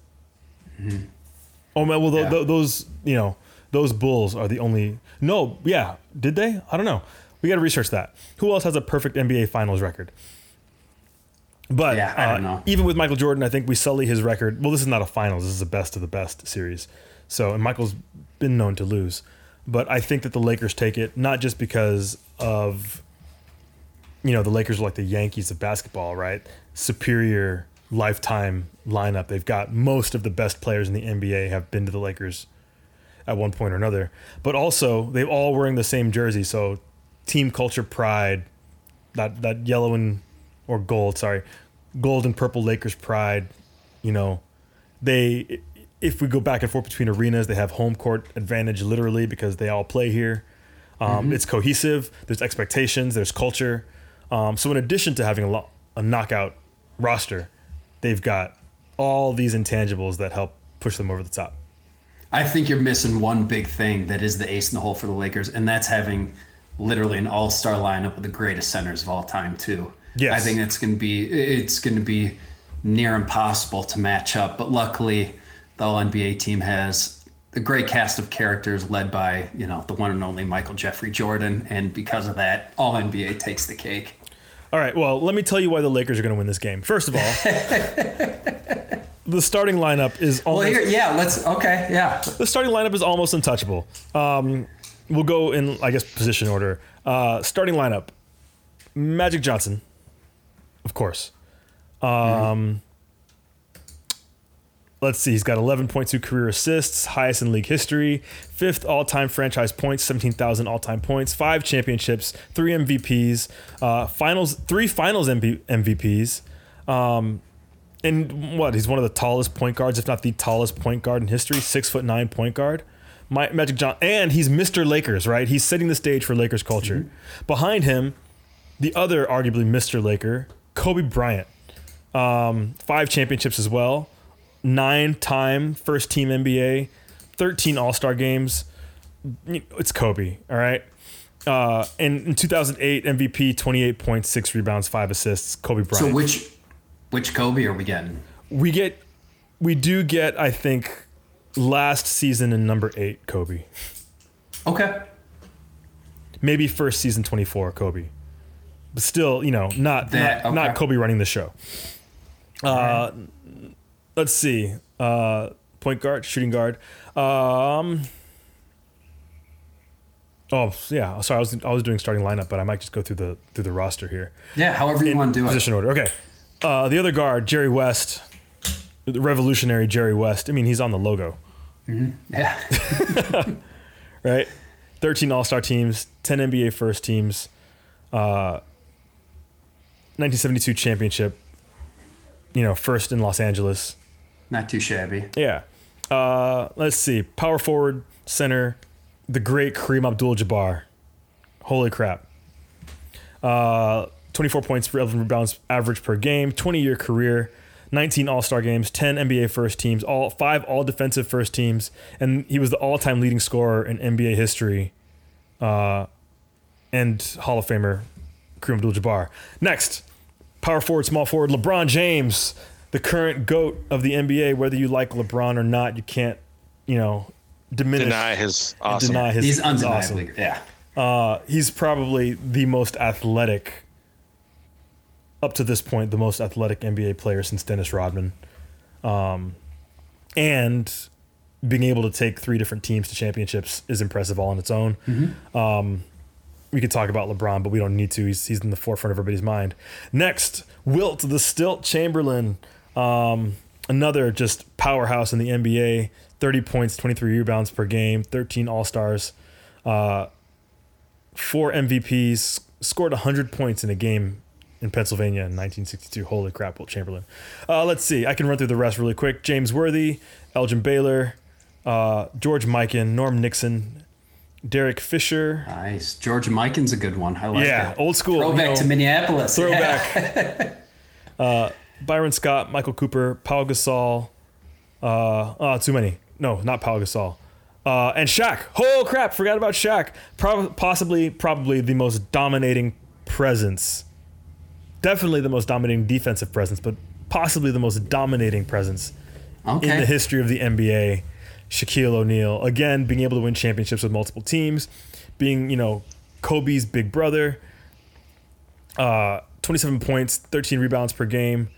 Oh man, well th- Yeah. th- those you know those Bulls are the only. No, yeah, did they? I don't know. We got to research that. Who else has a perfect NBA Finals record? But Yeah, uh, even with Michael Jordan, I think we sully his record. Well, this is not a finals. This is a best of the best series. So, and Michael's been known to lose. But I think that the Lakers take it not just because of, you know, the Lakers are like the Yankees of basketball, right? Superior lifetime lineup. They've got most of the best players in the NBA have been to the Lakers at one point or another. But also, they're all wearing the same jersey. So, team culture pride, that, that yellow and, or gold, sorry, gold and purple Lakers pride, you know, they, if we go back and forth between arenas, they have home court advantage literally because they all play here. Um, It's cohesive. There's expectations. There's culture. Um, so in addition to having a, lo- a knockout roster, they've got all these intangibles that help push them over the top. I think you're missing one big thing that is the ace in the hole for the Lakers, and that's having literally an all-star lineup with the greatest centers of all time too. Yes. I think going to be it's going to be near impossible to match up. But luckily, the All NBA team has a great cast of characters led by you know the one and only Michael Jeffrey Jordan, and because of that, All NBA takes the cake. All right. Well, let me tell you why the Lakers are going to win this game. First of all, [laughs] the starting lineup is Well, here, yeah, let's okay, yeah. the starting lineup is almost untouchable. Um, we'll go in, I guess, position order. Uh, starting lineup: Magic Johnson, of course. Um, Let's see. He's got 11.2 career assists, highest in league history, fifth all-time franchise points, 17,000 all-time points, five championships, three MVPs, uh, finals, three Finals MV- MVPs. Um, and what? He's one of the tallest point guards, if not the tallest point guard in history. Six foot nine point guard. My, Magic John, and he's Mr. Lakers, right? He's setting the stage for Lakers culture. Behind him, the other arguably Mr. Laker, Kobe Bryant. Um, five championships as well. Nine time first team NBA, 13 All Star games. It's Kobe, all right? Uh, and in 2008, MVP, 28 points, six rebounds, five assists. Kobe Bryant So which which Kobe are we getting? we get we do get i think last season in number eight kobe Okay. maybe first season 24 kobe but still you know not That- not, not kobe running the show uh let's see uh point guard shooting guard um oh yeah sorry i was i was doing starting lineup but i might just go through the through the roster here Yeah, however you want to do it. position order. Okay. Uh, the other guard, Jerry West, the revolutionary Jerry West. I mean, he's on the logo, Yeah. [laughs] right? 13 All Star teams, 10 NBA first teams, uh, 1972 championship, you know, first in Los Angeles. Not too shabby. Yeah. Uh, let's see. Power forward, center, the great Kareem Abdul Jabbar. Holy crap. Uh, 24 points for 11 rebounds average per game, 20 year career, 19 All Star games, 10 NBA first teams, all five All Defensive first teams, and he was the all time leading scorer in NBA history. Uh, and Hall of Famer Kareem Abdul-Jabbar. Next, power forward, small forward, LeBron James, the current goat of the NBA. Whether you like LeBron or not, you can't, you know, diminish Deny his and awesome. deny his. He's his undeniably awesome. yeah. Uh, he's probably the most athletic, up to this point, the most athletic NBA player since Dennis Rodman. Um, and being able to take three different teams to championships is impressive all on its own. Um, we could talk about LeBron, but we don't need to. He's, he's in the forefront of everybody's mind. Next, Wilt the Stilt Chamberlain, um, another just powerhouse in the NBA. 30 points, 23 rebounds per game, 13 All Stars, uh, four MVPs, scored 100 points in a game in Pennsylvania in 1962. Holy crap, Wilt Chamberlain. Uh, let's see. I can run through the rest really quick. James Worthy, Elgin Baylor, uh, George Mikan, Norm Nixon, Derek Fisher. Nice. George Mikan's a good one. I like Yeah, it. old school, Throwback you know, to Minneapolis. Throwback. [laughs] uh, Byron Scott, Michael Cooper, Paul Gasol. Uh, oh, too many. No, not Paul Gasol. Uh, and Shaq. Oh crap! Forgot about Shaq. Pro- possibly, probably the most dominating presence. Definitely the most dominating defensive presence, but possibly the most dominating presence Okay. in the history of the NBA. Shaquille O'Neal again being able to win championships with multiple teams, being you know Kobe's big brother. Uh, 27 points, 13 rebounds per game,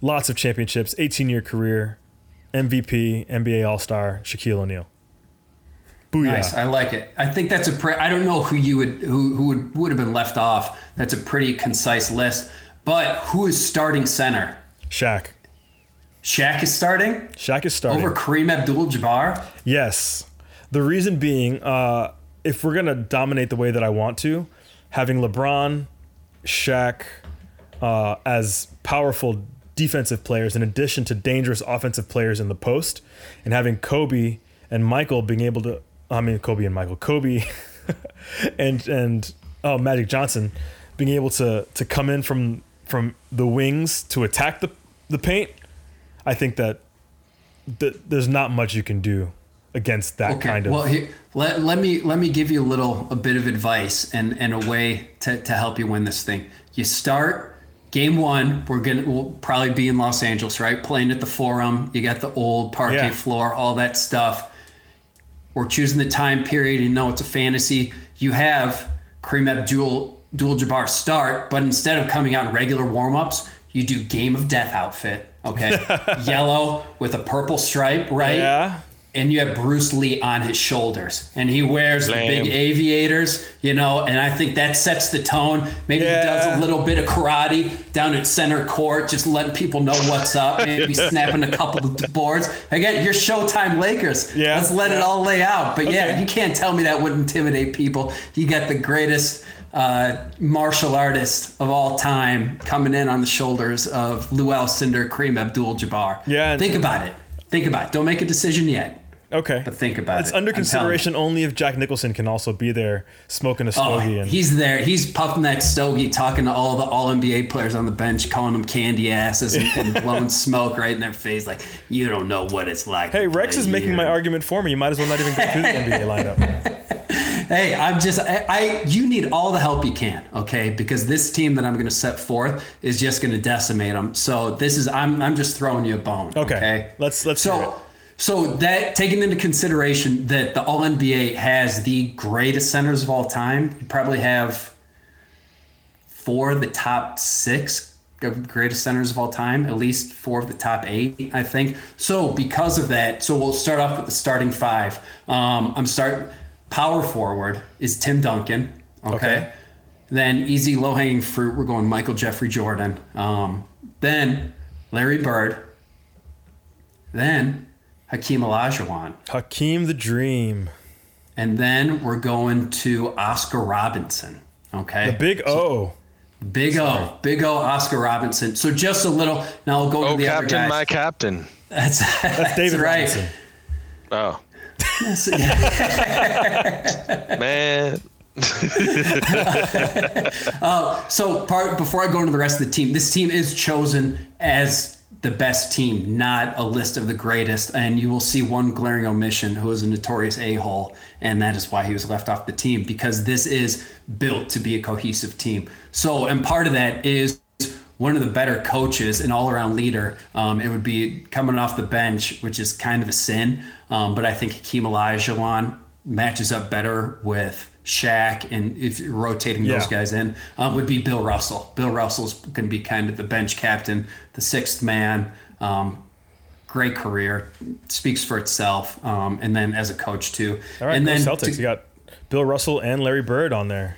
lots of championships, 18 year career, MVP, NBA All Star, Shaquille O'Neal. Booyah! Nice. I like it. I think that's a pre- I don't know who you would who who would, would have been left off. That's a pretty concise list. But who is starting center? Shaq. Shaq is starting Shaq is starting. over Kareem Abdul-Jabbar. Yes. The reason being, uh, if we're gonna dominate the way that I want to, having LeBron, Shaq, uh, as powerful defensive players in addition to dangerous offensive players in the post, and having Kobe and Michael being able to, I mean Kobe and Michael, Kobe, [laughs] and and oh Magic Johnson, being able to to come in from from the wings to attack the the paint, I think that th- there's not much you can do against that Okay. kind of. well, here, let, let me let me give you a little a bit of advice and and a way to, to help you win this thing. You start game one. We're gonna we'll probably be in Los Angeles, right? Playing at the Forum. You got the old parquet Yeah. floor, all that stuff. We're choosing the time period. You know it's a fantasy. You have Kareem Abdul Abdul Jabbar start, but instead of coming out in regular warm ups, you do game of death outfit. Okay, [laughs] yellow with a purple stripe, right? yeah. and you have Bruce Lee on his shoulders, and he wears the big aviators, you know, and I think that sets the tone. Maybe he does a little bit of karate down at center court, just letting people know what's up. Maybe [laughs] snapping a couple of boards. Again, you're Showtime Lakers. Yeah, let's let it all lay out. But yeah, you can't tell me that would intimidate people. You got the greatest. Uh, martial artist of all time coming in on the shoulders of Lew Alcindor, Kareem Abdul-Jabbar. Yeah, think about it. Think about it. Don't make a decision yet. Okay. But think about It's it. It's under consideration only if Jack Nicholson can also be there smoking a Oh, stogie and he's there. He's puffing that stogie, talking to all the All NBA players on the bench, calling them candy asses and, and [laughs] blowing smoke right in their face, like you don't know what it's like. Hey, Rex is making here." my argument for me. You might as well not even go through the NBA [laughs] lineup. Hey, I'm just I, I. You need all the help you can, okay? Because this team that I'm going to set forth is just going to decimate them. So this is I'm I'm just throwing you a bone. Okay. Okay. Let's let's. So, so that taking into consideration that the All NBA has the greatest centers of all time, you probably have four of the top six of greatest centers of all time, at least four of the top eight, I think. So because of that, so we'll start off with the starting five. Um, I'm start power forward is Tim Duncan. Okay. Okay. Then easy low hanging fruit, we're going Michael Jeffrey Jordan. Um, then Larry Bird. Then Hakeem Olajuwon. Hakeem the Dream. And then we're going to Oscar Robinson. Okay. The big O. Big O. Big O Oscar Robinson. So just a little now I'll go Oh, to the other captain, guys. my captain. that's, [laughs] that's David right. Robinson. Oh, [laughs] Man. [laughs] Uh, so part before I go into the rest of the team, this team is chosen as the best team, not a list of the greatest. And you will see one glaring omission who is a notorious a-hole, and that is why he was left off the team because this is built to be a cohesive team. So, and part of that is one of the better coaches, and all-around leader. Um, it would be coming off the bench, which is kind of a sin. Um, but I think Hakeem Olajuwon matches up better with Shaq, and if you're rotating those guys in, um, would be Bill Russell. Bill Russell's going to be kind of the bench captain, the sixth man. Um, great career, speaks for itself, um, and then as a coach too. All right, and then Celtics. to- you got Bill Russell and Larry Bird on there.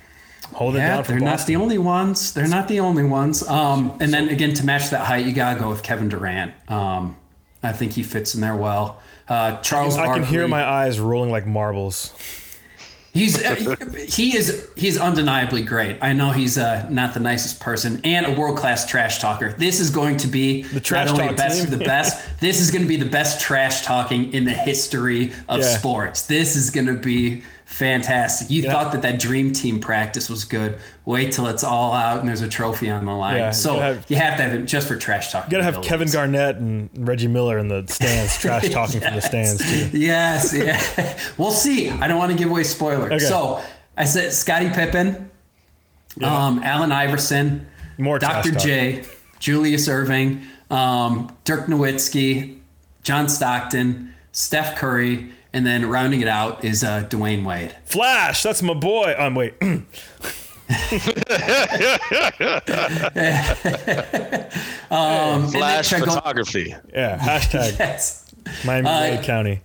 Holding yeah, down for they're not the only ones. They're not the only ones. Um, and then again, to match that height, you gotta go with Kevin Durant. Um, I think he fits in there well. Uh, Charles I can hear my eyes rolling like marbles. He's uh, he is he's undeniably great. I know he's uh, not the nicest person and a world class trash talker. This is going to be the trash not only best team. of the best. [laughs] This is going to be the best trash talking in the history of Yeah. sports. This is going to be fantastic. You thought that that dream team practice was good. Wait till it's all out and there's a trophy on the line. Yeah, so you have- you have to have it just for trash talking. You gotta have Kevin. Garnett and Reggie Miller in the stands, [laughs] trash talking from the stands too. Yes, yeah. [laughs] we'll see. I don't want to give away spoilers. Okay. So I said Scottie Pippen, um, Allen Iverson, More Dr. J, Julius Erving, um, Dirk Nowitzki, John Stockton, Steph Curry, and then rounding it out is uh, Dwyane Wade. Flash, that's my boy. [clears throat] Um, wait, Um, Flash and then check out- photography. yeah. Hashtag [laughs] Yes. Miami Uh, Dade County.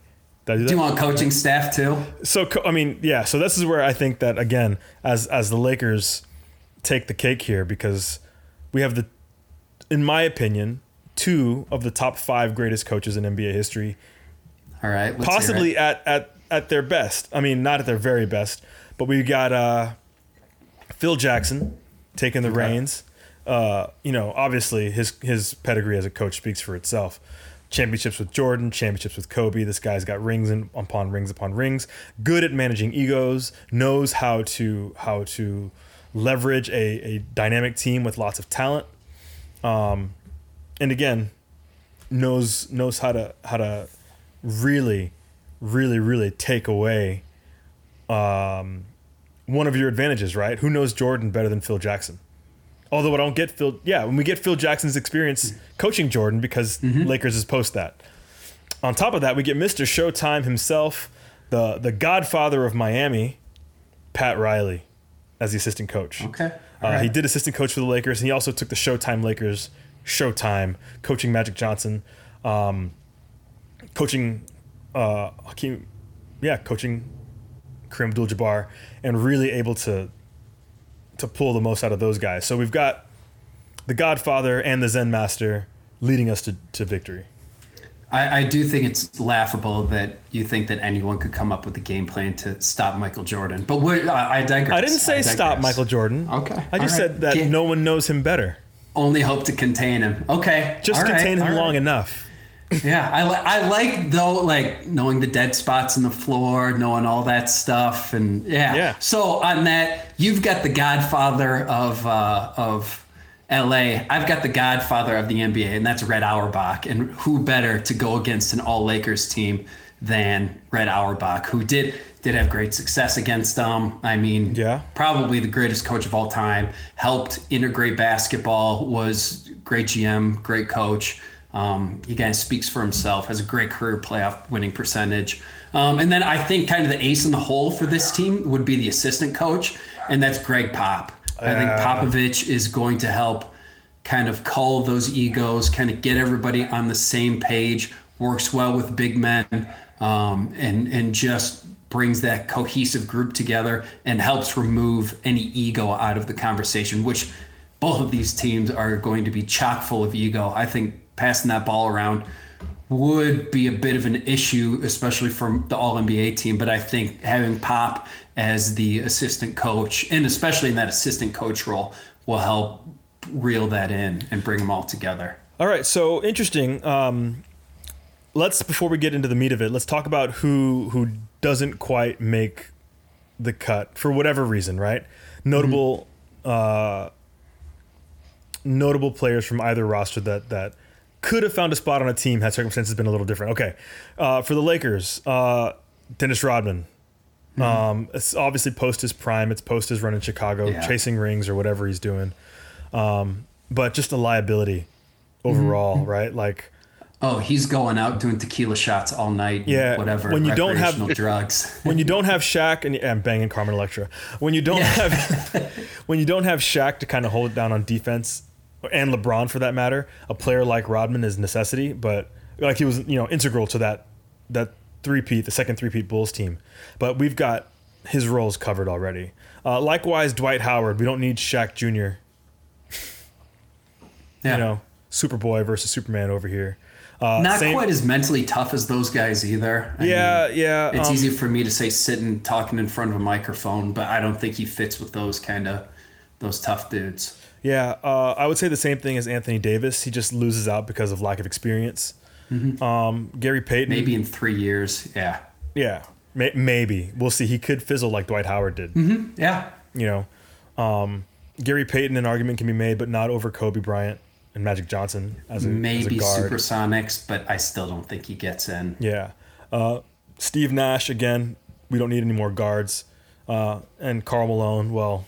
Do Do you want coaching staff too? So I mean, yeah. So this is where I think that again, as as the Lakers take the cake here, because we have the, in my opinion, two of the top five greatest coaches in NBA history All right. possibly at, at at their best. I mean, not at their very best, but we got uh, Phil Jackson taking the reins. Uh, you know, obviously his his pedigree as a coach speaks for itself. Championships with Jordan, championships with Kobe. This guy's got rings and upon rings upon rings. Good at managing egos. Knows how to how to leverage a, a dynamic team with lots of talent. Um, and again, knows knows how to how to really, really, really take away um, one of your advantages, right? Who knows Jordan better than Phil Jackson? Although I don't get Phil, yeah, when we get Phil Jackson's experience coaching Jordan because Lakers is post that. On top of that, we get Mr. Showtime himself, the the Godfather of Miami, Pat Riley, as the assistant coach. Okay. Uh, right. He did assistant coach for the Lakers, and he also took the Showtime Lakers Showtime, coaching Magic Johnson, um, coaching uh, Hakeem, yeah, coaching Kareem Abdul-Jabbar, and really able to to pull the most out of those guys. So we've got the Godfather and the Zen Master leading us to, to victory. I, I do think it's laughable that you think that anyone could come up with a game plan to stop Michael Jordan. But I, I digress. I didn't say stop. Michael Jordan. Okay. I just right. said that Can't- no one knows him better. Only hope to contain him. Okay. Just All right. contain him All right. long enough. Yeah, I, li- I like though, like knowing the dead spots in the floor, knowing all that stuff, and yeah. Yeah. So on that, you've got the Godfather of uh, of L.A. I've got the Godfather of the NBA, and that's Red Auerbach. And who better to go against an All Lakers team than Red Auerbach, who did did have great success against them. I mean, Yeah. probably the greatest coach of all time. Helped integrate basketball. Was great GM, great coach. Um, he kind of speaks for himself. Has a great career playoff winning percentage. Um, and then I think kind of the ace in the hole for this team would be the assistant coach, and that's Gregg Pop. I think Popovich is going to help kind of cull those egos, kind of get everybody on the same page. Works well with big men, um, and and just brings that cohesive group together and helps remove any ego out of the conversation. Which both of these teams are going to be chock full of ego. I think passing that ball around would be a bit of an issue, especially from the All NBA team. But I think having Pop as the assistant coach, and especially in that assistant coach role, will help reel that in and bring them all together. All right, so interesting. Um, let's before we get into the meat of it, let's talk about who who doesn't quite make the cut for whatever reason, right? Notable uh, notable players from either roster that that could have found a spot on a team had circumstances been a little different. Okay, uh, for the Lakers, uh, Dennis Rodman. Um, it's obviously post his prime. It's post his run in Chicago, Yeah. chasing rings or whatever he's doing. Um, but just a liability overall, right? Like, Oh, he's going out doing tequila shots all night. Yeah, whatever. when you don't have- drugs. [laughs] when you don't have Shaq and yeah, I'm banging Carmen Electra. When you don't have [laughs] when you don't have Shaq to kind of hold it down on defense, and LeBron for that matter, a player like Rodman is necessity. But like he was, you know, integral to that that three peat, the second three peat Bulls team. But we've got his roles covered already. Uh, likewise, Dwight Howard. We don't need Shaq Jr. yeah. You know, Superboy versus Superman over here. Uh, Not same- quite as mentally tough as those guys either. I Yeah, mean, yeah. It's um, easy for me to say sitting talking in front of a microphone, but I don't think he fits with those kind of those tough dudes. Yeah, uh, I would say the same thing as Anthony Davis. He just loses out because of lack of experience. Um, Gary Payton, Maybe in three years. Yeah. yeah. May- maybe we'll see. He could fizzle like Dwight Howard did. Yeah. You know, um, Gary Payton, an argument can be made, but not over Kobe Bryant and Magic Johnson as a, Maybe as a. Supersonics, but I still don't think he gets in. Yeah. Uh, Steve Nash, again, we don't need any more guards. Uh, and Karl Malone, well,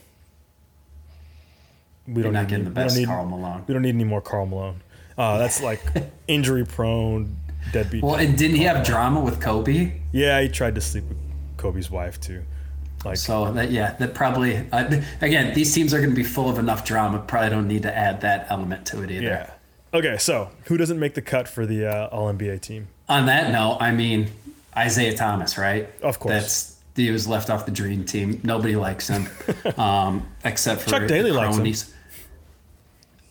we don't not need, we don't best need- Karl Malone. We don't need any more Karl Malone. Uh, that's like [laughs] injury prone, deadbeat. Well, and didn't he have drama with Kobe? yeah, he tried to sleep with Kobe's wife too. Like, So that yeah, that probably uh, again these teams are going to be full of enough drama. Probably don't need to add that element to it either. yeah. Okay, so who doesn't make the cut for the uh, All NBA team? On that note, I mean Isiah Thomas, right? Of course. That's he was left off the dream team. Nobody likes him, [laughs] um, except for Chuck Daly the likes him. cronies.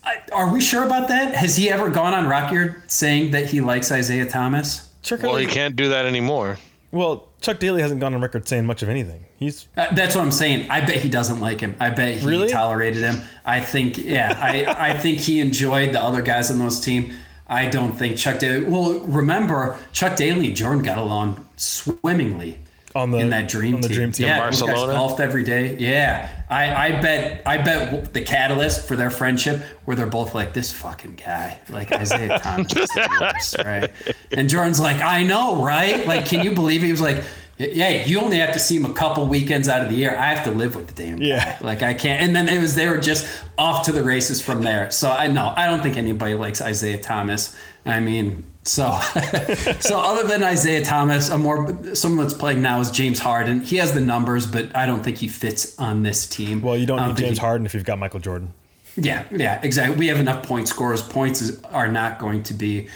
I, are we sure about that? Has he ever gone on record saying that he likes Isiah Thomas? Chuck Well, he Daly- can't do that anymore. Well, Chuck Daly hasn't gone on record saying much of anything. He's Uh, that's what I'm saying. I bet he doesn't like him. I bet he Really? tolerated him. I think, yeah, I, I think he enjoyed the other guys on those team. I don't think Chuck Daly. Well, remember Chuck Daly and Jordan got along swimmingly on the in that dream on the team. dream team. Yeah, those guys Barcelona? golfed every day. Yeah, I, I bet I bet the catalyst for their friendship where they're both like this fucking guy, like Isiah [laughs] Thomas, is right? And Jordan's like, I know, right? Like, can you believe he was like. Yeah, you only have to see him a couple weekends out of the year. I have to live with the damn guy. Yeah. Like I can't. And then it was they were just off to the races from there. So I know I don't think anybody likes Isiah Thomas. I mean, so [laughs] so other than Isiah Thomas, a more someone that's playing now is James Harden. He has the numbers, but I don't think he fits on this team. Well, you don't I need James he- Harden if you've got Michael Jordan. Yeah, yeah, exactly. We have enough point scorers. Points is, are not going to be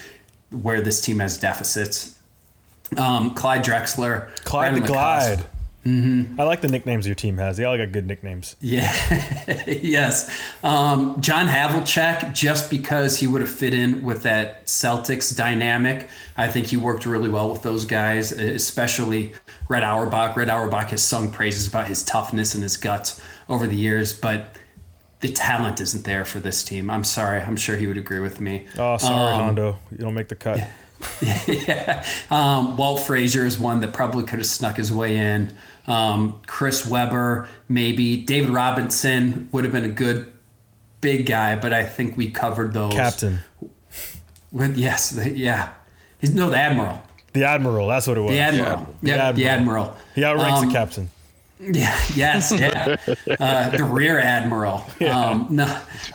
where this team has deficits. Um, Clyde Drexler, Clyde Brandon the. Glide. Mm-hmm. I like the nicknames your team has. They all got good nicknames. Yeah. [laughs] yes. Um, John Havlicek, just because he would have fit in with that Celtics dynamic, I think he worked really well with those guys, especially Red Auerbach. Red Auerbach has sung praises about his toughness and his guts over the years, but the talent isn't there for this team. I'm sorry. I'm sure he would agree with me. Oh, sorry, Hondo. You don't make the cut. yeah. [laughs] Um, Walt Frazier is one that probably could have snuck his way in. Um, Chris Webber, maybe. David Robinson would have been a good big guy, but I think we covered those. Captain. With, yes, the, yeah. He's, no, the Admiral. The Admiral. That's what it was. The Admiral. The Yep, the Admiral. He outranks Um, the captain. Yeah, [laughs] yes, yeah. Uh, the rear admiral. Um, no,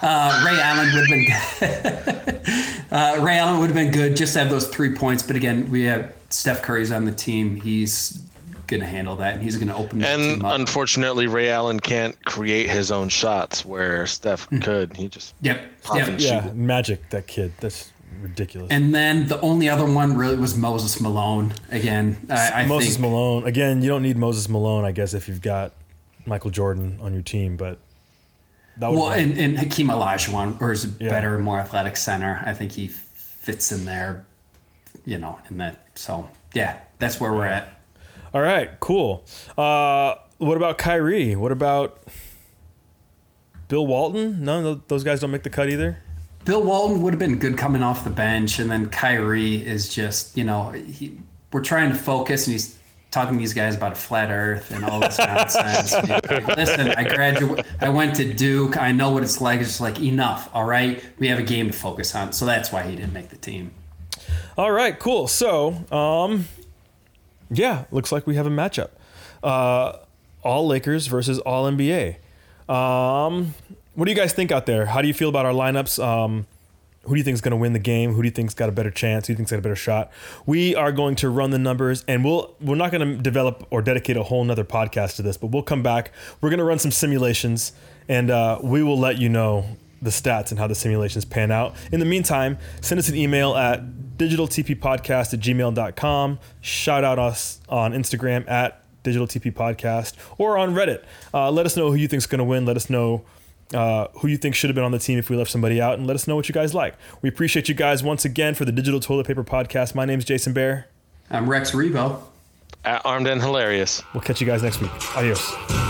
uh, Ray Allen would have been. [laughs] uh, Ray Allen would have been good. Just to have those three points, but again, we have Steph Curry's on the team. He's going to handle that, and he's going to open the And team up. unfortunately, Ray Allen can't create his own shots where Steph Hmm. could. He just yep, Pop yep. and Yeah, shoot. Magic. That kid. That's ridiculous. And then the only other one really was Moses Malone. Again, I, I Moses think. Malone. Again, you don't need Moses Malone, I guess, if you've got Michael Jordan on your team. But that would Well, and, and Hakeem Olajuwon, or is a Yeah. better, more athletic center. I think he fits in there, you know, in that. So yeah, that's where we're at. All right, cool. Uh, what about Kyrie? What about Bill Walton? None of those guys don't make the cut either. Bill Walton would have been good coming off the bench, and then Kyrie is just, you know, he, we're trying to focus, and he's talking to these guys about a flat Earth and all this nonsense. Like, [laughs] Listen, I graduated, I went to Duke. I know what it's like. It's just like enough. All right, we have a game to focus on, so that's why he didn't make the team. All right, cool. So, um, yeah, looks like we have a matchup. Uh, all Lakers versus all NBA. Um, what do you guys think out there? How do you feel about our lineups? Um, who do you think is going to win the game? Who do you think's got a better chance? Who do you think's got a better shot? We are going to run the numbers, and we'll we're not going to develop or dedicate a whole nother podcast to this, but we'll come back. We're going to run some simulations, and uh, we will let you know the stats and how the simulations pan out. In the meantime, send us an email at digitaltppodcast at gmail.com. Shout out us on Instagram at digitaltppodcast or on Reddit. Uh, let us know who you think's going to win. Let us know uh, who you think should have been on the team if we left somebody out, and let us know what you guys like. We appreciate you guys once again for the Digital Toilet Paper Podcast. My name's Jason Bear. I'm Rex Rebo. at armed and hilarious. We'll catch you guys next week. Adios.